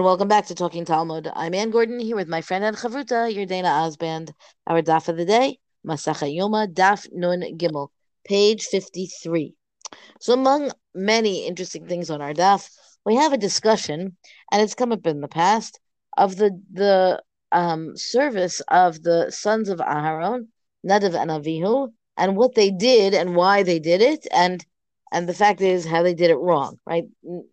And welcome back to Talking Talmud. I'm Anne Gordon here with my friend and Chavruta, your Dana Osband. Our daf of the day, Masechet Yoma, Daf Nun Gimel, page 53. So among many interesting things on our daf, we have a discussion, and it's come up in the past, of the the um, service of the sons of Aharon, Nadav and Avihu, and what they did and why they did it, and and the fact is how they did it wrong, right?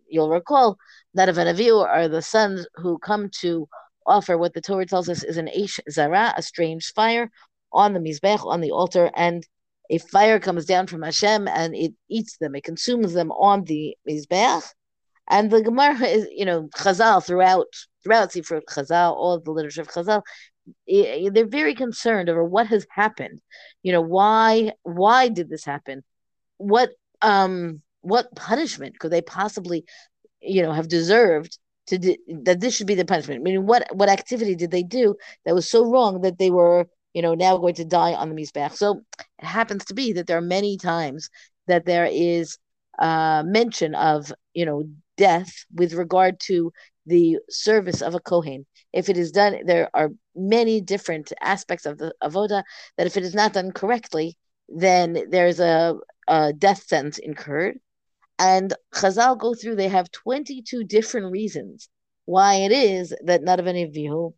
You'll recall Nadav and Avihu are the sons who come to offer what the Torah tells us is an Eish Zara, a strange fire, on the Mizbech, on the altar, and a fire comes down from Hashem and it eats them, it consumes them on the Mizbech. And the Gemara is, you know, Chazal throughout throughout Sifra Chazal, all of the literature of Chazal, they're very concerned over what has happened. You know, why why did this happen? What um what punishment could they possibly you know have deserved to do, that this should be the punishment? Meaning what what activity did they do that was so wrong that they were you know now going to die on the mizbech so it happens to be that there are many times that there is uh mention of you know death with regard to the service of a kohen. If it is done there are many different aspects of the avoda that if it is not done correctly then there's a, a death sentence incurred. And Chazal go through, they have 22 different reasons why it is that not of any of you,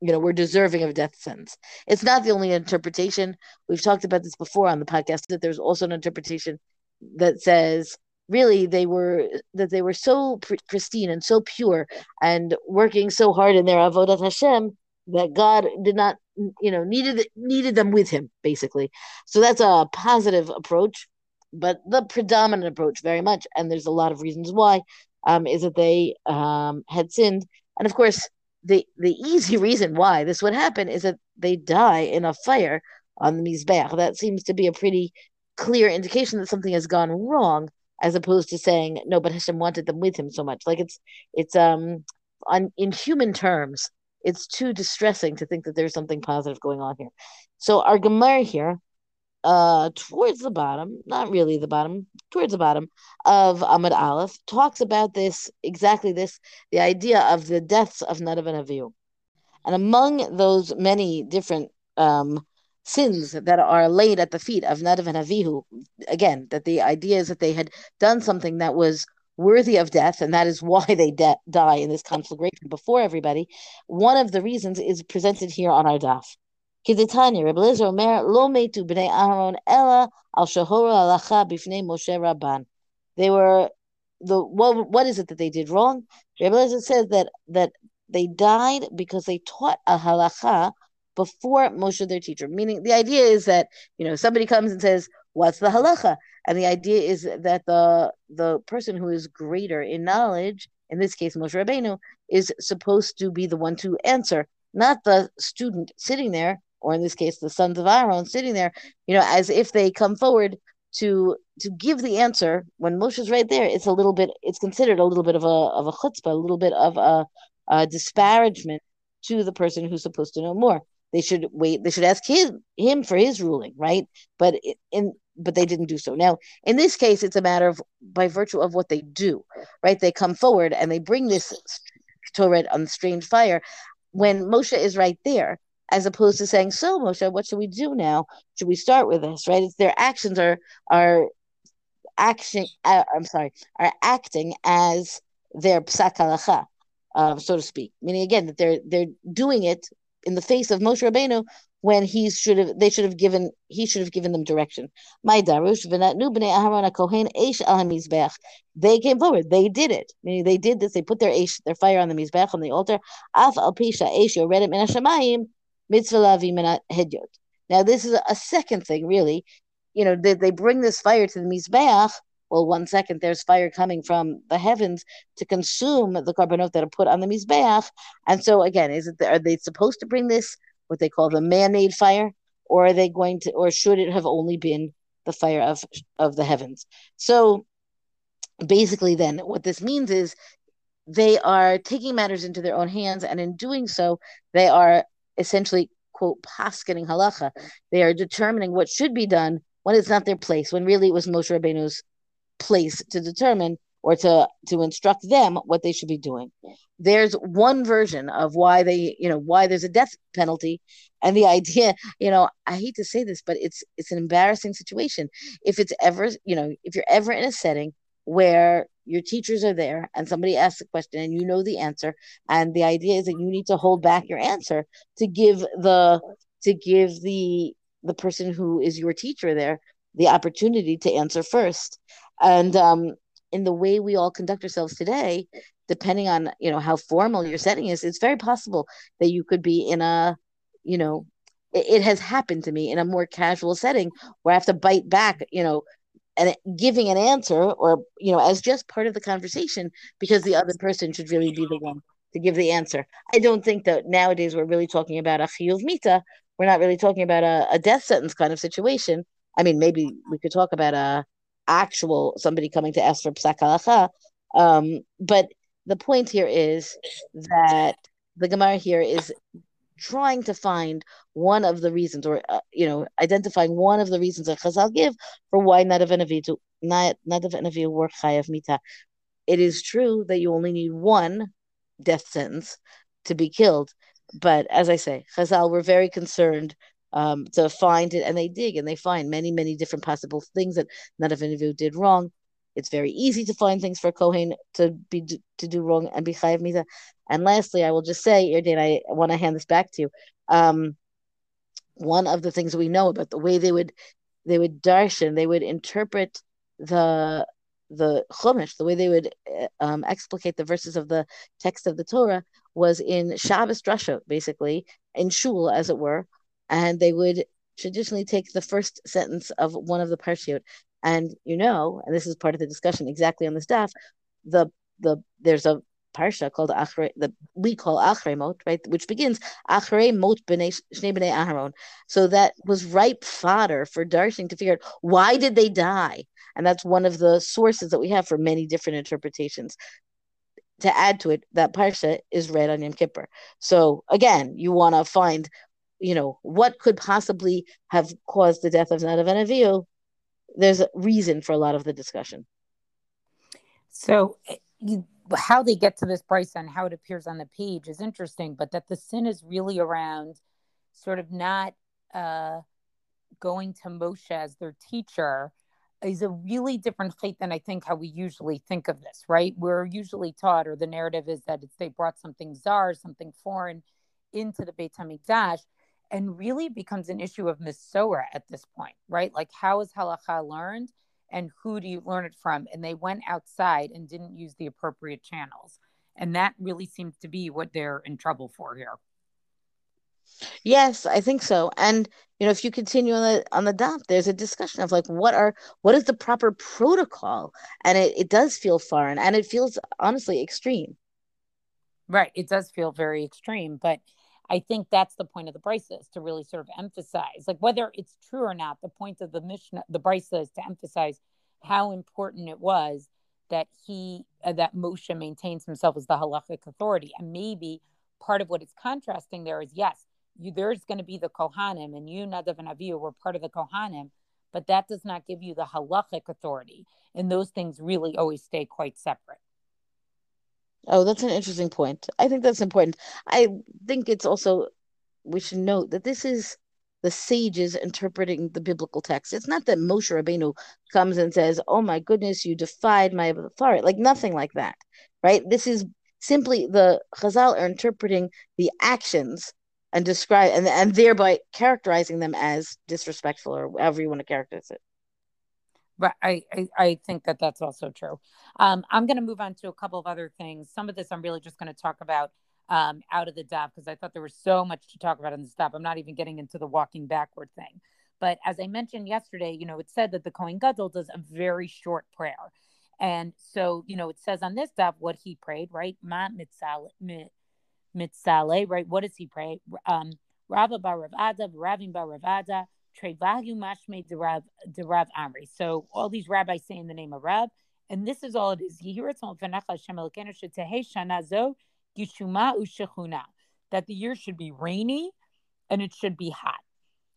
you know, we're deserving of death sentence. It's not the only interpretation. We've talked about this before on the podcast that there's also an interpretation that says really they were that they were so pr- pristine and so pure and working so hard in their avodat Hashem that God did not, you know, needed needed them with Him, basically. So that's a positive approach, but the predominant approach, very much, and there's a lot of reasons why, um, is that they um, had sinned, and of course, the the easy reason why this would happen is that they die in a fire on the mizbeach. That seems to be a pretty clear indication that something has gone wrong, as opposed to saying no, but Hashem wanted them with Him so much. Like it's it's um on in human terms it's too distressing to think that there's something positive going on here. So our Gemara here, uh, towards the bottom, not really the bottom, towards the bottom of Amud Aleph, talks about this exactly this the idea of the deaths of Nadav and Avihu, and among those many different um, sins that are laid at the feet of Nadav and Avihu, again, that the idea is that they had done something that was worthy of death, and that is why they de- die in this conflagration before everybody. One of the reasons is presented here on our daf. Kiditanya, Rebbe Eliezer Omer, lo b'nei Aharon ela al shahora alacha b'fnei Moshe Rabban. They were the what? What is it that they did wrong? Rebbe says that that they died because they taught a halacha before Moshe, their teacher. Meaning, the idea is that you know somebody comes and says, "What's the halacha?" And the idea is that the the person who is greater in knowledge, in this case Moshe Rabbeinu, is supposed to be the one to answer, not the student sitting there, or in this case the sons of Aaron sitting there, you know, as if they come forward to to give the answer when Moshe's right there. It's a little bit. It's considered a little bit of a of a chutzpah, a little bit of a, a disparagement to the person who's supposed to know more. They should wait. They should ask him him for his ruling, right? But in but they didn't do so. Now, in this case, it's a matter of by virtue of what they do, right? They come forward and they bring this Torah on strange fire when Moshe is right there, as opposed to saying, "So, Moshe, what should we do now? Should we start with this?" Right? It's their actions are are action. Uh, I'm sorry, are acting as their psak halacha, uh, so to speak. Meaning again that they're they're doing it in the face of Moshe Rabbeinu when he should have they should have given he should have given them direction. My darush Aharon kohen mizbech. They came forward. They did it. Meaning they did this. They put their eish, their fire on the mizbech on the altar. Af. Now this is a second thing, really. You know, they, they bring this fire to the mizbech. Well, one second, there's fire coming from the heavens to consume the korbanot that are put on the mizbeach. And so, again, is it are they supposed to bring this what they call the man-made fire, or are they going to, or should it have only been the fire of of the heavens? So basically, then what this means is they are taking matters into their own hands, and in doing so, they are essentially quote paskening halacha. They are determining what should be done when it's not their place, when really it was Moshe Rabbeinu's place to determine or to to instruct them what they should be doing. There's one version of why they, you know, why there's a death penalty, and the idea, you know, I hate to say this, but it's it's an embarrassing situation. If it's ever, you know, if you're ever in a setting where your teachers are there and somebody asks a question and you know the answer and the idea is that you need to hold back your answer to give the to give the the person who is your teacher there the opportunity to answer first and um, in the way we all conduct ourselves today depending on you know how formal your setting is it's very possible that you could be in a you know it, it has happened to me in a more casual setting where i have to bite back you know and giving an answer or you know as just part of the conversation because the other person should really be the one to give the answer. I don't think that nowadays we're really talking about a chiyuv mita. We're not really talking about a, a death sentence kind of situation. I mean maybe we could talk about a actual somebody coming to ask for psak halacha um, but the point here is that the gemara here is trying to find one of the reasons, or uh, you know, identifying one of the reasons that Chazal give for why Nadav and Avihu, Nadav and Avihu were chayav mita. It is true that you only need one death sentence to be killed, but as I say, Chazal were very concerned um, to find it, and they dig and they find many, many different possible things that Nadav of Avihu did wrong. It's very easy to find things for a Kohen to be to do wrong and be chayav mita. And lastly, I will just say, Irdan, I want to hand this back to you. Um, one of the things we know about the way they would they would darshan, they would interpret the the Chumash, the way they would eh, um, explicate the verses of the text of the Torah was in Shabbos drasha, basically in shul, as it were, and they would traditionally take the first sentence of one of the parshiot, and you know, and this is part of the discussion exactly on the staff, the the there's a parsha called Achre, the we call Achrei Mot, right, which begins Achrei Mot b'nei Shnei b'nei Aharon. So that was ripe fodder for Darshing to figure out why did they die, and that's one of the sources that we have for many different interpretations. To add to it, that parsha is read on Yom Kippur. So again, you want to find, you know, what could possibly have caused the death of Nadav. There's a reason for a lot of the discussion. So you how they get to this price and how it appears on the page is interesting, but that the sin is really around sort of not uh, going to Moshe as their teacher is a really different fate than I think how we usually think of this, right? We're usually taught, or the narrative is that it's they brought something czar, something foreign into the Beit HaMikdash, and really becomes an issue of Misora at this point, right? Like, how is halacha learned? and who do you learn it from? And they went outside and didn't use the appropriate channels. And that really seems to be what they're in trouble for here. Yes, I think so. And you know, if you continue on the on the dot, there's a discussion of like what are what is the proper protocol? And it, it does feel foreign and it feels honestly extreme. Right. It does feel very extreme, but I think that's the point of the brisa to really sort of emphasize, like whether it's true or not. The point of the mission, the brisa is to emphasize how important it was that he, uh, that Moshe maintains himself as the halachic authority, and maybe part of what it's contrasting there is yes, you, there's going to be the kohanim, and you Nadav and Avihu were part of the kohanim, but that does not give you the halachic authority, and those things really always stay quite separate. Oh, that's an interesting point. I think that's important. I think it's also we should note that this is the sages interpreting the biblical text. It's not that Moshe Rabbeinu comes and says, "Oh my goodness, you defied my authority," like nothing like that, right? This is simply the Chazal are interpreting the actions and describe and and thereby characterizing them as disrespectful or however you want to characterize it. But I, I, I think that that's also true. Um, I'm going to move on to a couple of other things. Some of this I'm really just going to talk about um, out of the daf because I thought there was so much to talk about in the daf. I'm not even getting into the walking backward thing. But as I mentioned yesterday, you know, it said that the Kohen Gadol does a very short prayer. And so, you know, it says on this daf what he prayed, right? Ma mitzale, mitzale, right? What does he pray? Um, Rava bar Ravada, Ravim bar Ravada, Trevagu Mashme Derav Derav Amri. So all these rabbis say in the name of Rab, and this is all it is. You hear it's all that the year should be rainy and it should be hot.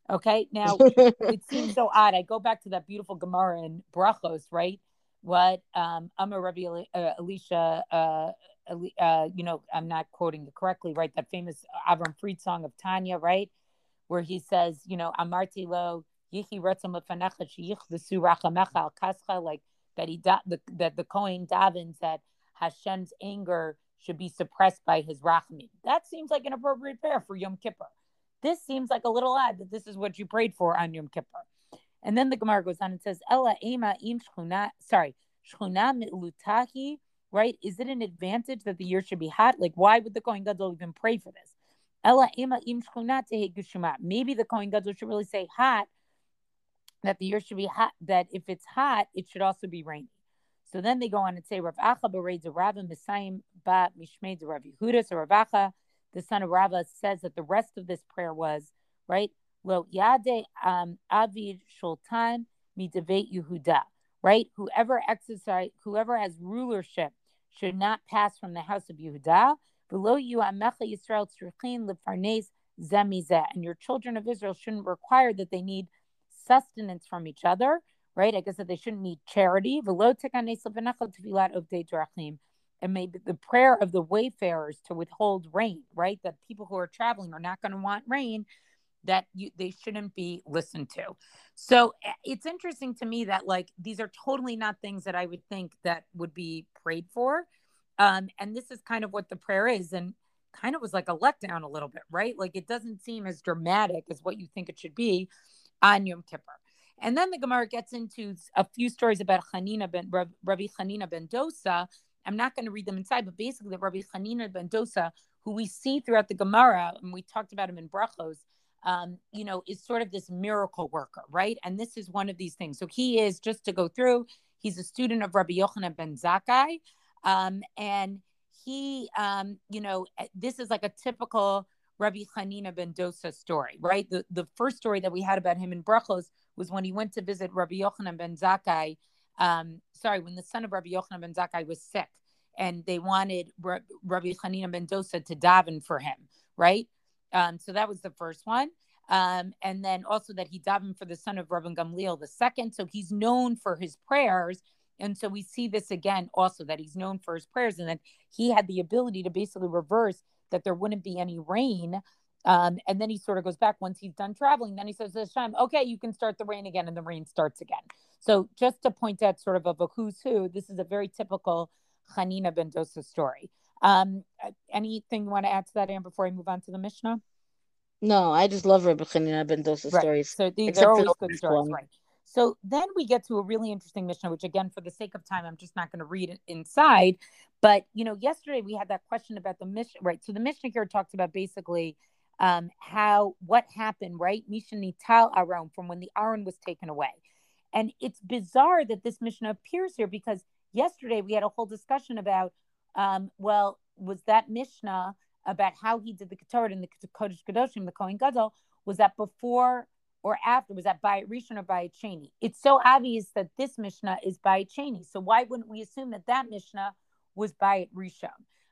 Okay. Now it seems so odd. I go back to that beautiful Gemara in Brachos, right? what um Amar Rabbi uh, Elisha uh, uh, you know, I'm not quoting it correctly, right? That famous Avram Fried song of Tanya, right? Where he says, you know, Amarti lo yichi retzam lefanecha sheyichvesu rachamecha al kascha, like that he da- the, that the Kohen davens that Hashem's anger should be suppressed by his rachamim. That seems like an appropriate prayer for Yom Kippur. This seems like a little odd that this is what you prayed for on Yom Kippur. And then the Gemara goes on and says, Ella ema im shchuna, sorry, shchuna mitlutahi right? Is it an advantage that the year should be hot? Like, why would the Kohen Gadol even pray for this? Maybe the Kohen Gadol should really say hot, that the year should be hot, that if it's hot, it should also be rainy. So then they go on and say, Rav Acha bereds Rav Messiah ba mishmei Rav Yehuda. So Rav Acha, the son of Rava, says that the rest of this prayer was, right? Lo yade um, avid shultan midavet Yehuda, right? Whoever exercise, whoever has rulership should not pass from the house of Yehuda. Below you, Amecha Yisrael Tzrichin Lefarnes Zemizeh. And your children of Israel shouldn't require that they need sustenance from each other, right? I guess that they shouldn't need charity. And maybe the prayer of the wayfarers to withhold rain, right? That people who are traveling are not going to want rain that you they shouldn't be listened to. So eh, it's interesting to me that like these are totally not things that I would think that would be prayed for. Um, and this is kind of what the prayer is, and kind of was like a letdown a little bit, right? Like it doesn't seem as dramatic as what you think it should be on Yom Kippur. And then the Gemara gets into a few stories about Hanina ben Rabbi Hanina ben Dosa. I'm not going to read them inside, but basically, Rabbi Hanina ben Dosa, who we see throughout the Gemara, and we talked about him in Brachos, um, you know, is sort of this miracle worker, right? And this is one of these things. So he is, just to go through, he's a student of Rabbi Yochanan ben Zakkai. Um, and he, um, you know, eh, this is like a typical Rabbi Hanina ben Dosa story, right? The, the first story that we had about him in Brachos was when he went to visit Rabbi Yochanan ben Zakkai. Um, sorry, when the son of Rabbi Yochanan ben Zakkai was sick and they wanted Rabbi Hanina ben Dosa to daven for him, right? Um, so that was the first one. Um, and then also that he davened for the son of Rabbi Gamliel the second. So he's known for his prayers. And so we see this again also that he's known for his prayers and that he had the ability to basically reverse that there wouldn't be any rain. Um, and then he sort of goes back once he's done traveling. Then he says this time, okay, you can start the rain again. And the rain starts again. So just to point out sort of a who's who, this is a very typical Hanina ben Dosa story. Um, anything you want to add to that, Anne, before I move on to the Mishnah? No, I just love Rabbi Chanina ben Dosa right. stories. So these are always good stories, one. right? So then we get to a really interesting Mishnah, which again, for the sake of time, I'm just not going to read it inside. But you know, yesterday we had that question about the Mishnah, right? So the Mishnah here talks about basically um, how what happened, right? Mishnah Nital Aron from when the Aron was taken away. And it's bizarre that this Mishnah appears here because yesterday we had a whole discussion about um, well, was that Mishnah about how he did the Ketoret and the Kodesh Kadoshim, the Kohen Gadol, was that before or after? Was that by Rishon or by Sheni? It's so obvious that this Mishnah is by Sheni. So why wouldn't we assume that that Mishnah was by Rishon?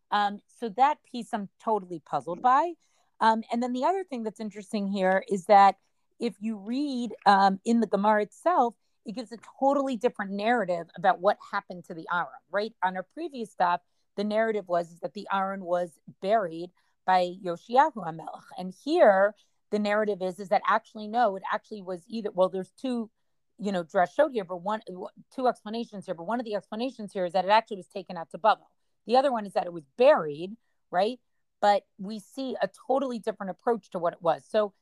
Um, so that piece I'm totally puzzled by. Um, and then the other thing that's interesting here is that if you read um, in the Gemara itself, it gives a totally different narrative about what happened to the Aron, right? On our previous stop, the narrative was that the Aron was buried by Yoshiyahu HaMelech. And here, the narrative is is that actually no, it actually was either. Well, there's two, you know, dress showed here, but one two explanations here. But one of the explanations here is that it actually was taken out to Bavel. The other one is that it was buried, right? But we see a totally different approach to what it was. So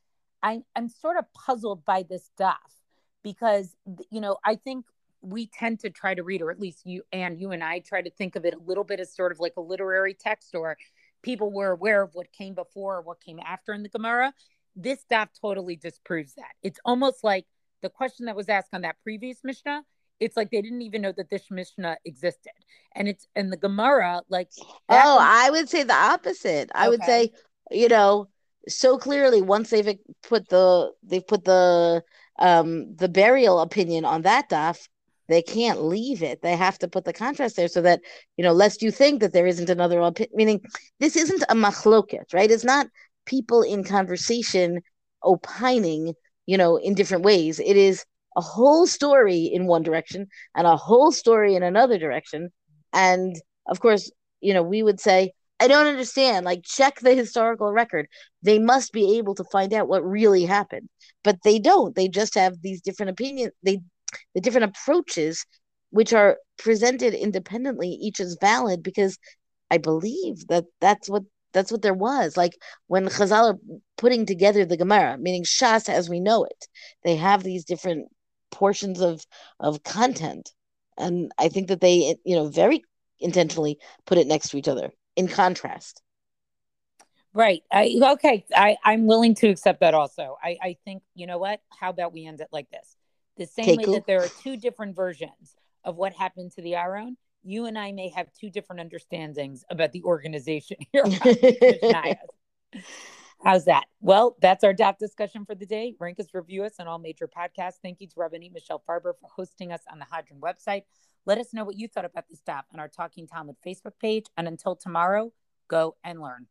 I, I'm sort of puzzled by this stuff because you know I think we tend to try to read, or at least you and you and I try to think of it a little bit as sort of like a literary text, or people were aware of what came before or what came after in the Gemara. This stuff totally disproves that. It's almost like the question that was asked on that previous Mishnah. It's like they didn't even know that this Mishnah existed, and it's and the Gemara. Like, oh, I would say the opposite. I would say, you know, so clearly once they've put the they've put the um the burial opinion on that daf they can't leave it. They have to put the contrast there so that, you know, lest you think that there isn't another opinion, meaning this isn't a machloket, right? It's not people in conversation opining, you know, in different ways. It is a whole story in one direction and a whole story in another direction. And of course, you know, we would say, I don't understand. Like, check the historical record. They must be able to find out what really happened, but they don't. They just have these different opinions. They, the different approaches, which are presented independently, each is valid because I believe that that's what that's what there was. Like when Chazal are putting together the Gemara, meaning Shas as we know it, they have these different portions of of content, and I think that they, you know, very intentionally put it next to each other in contrast. Right. I okay. I I'm willing to accept that. Also, I I think you know what. How about we end it like this? The same okay, way that there are two different versions of what happened to the Aron, you and I may have two different understandings about the organization here. How's that? Well, that's our DAF discussion for the day. Rank us, review us on all major podcasts. Thank you to Rabbanit Michelle Farber for hosting us on the Hadran website. Let us know what you thought about this DAF on our Talking Talmud Facebook page. And until tomorrow, go and learn.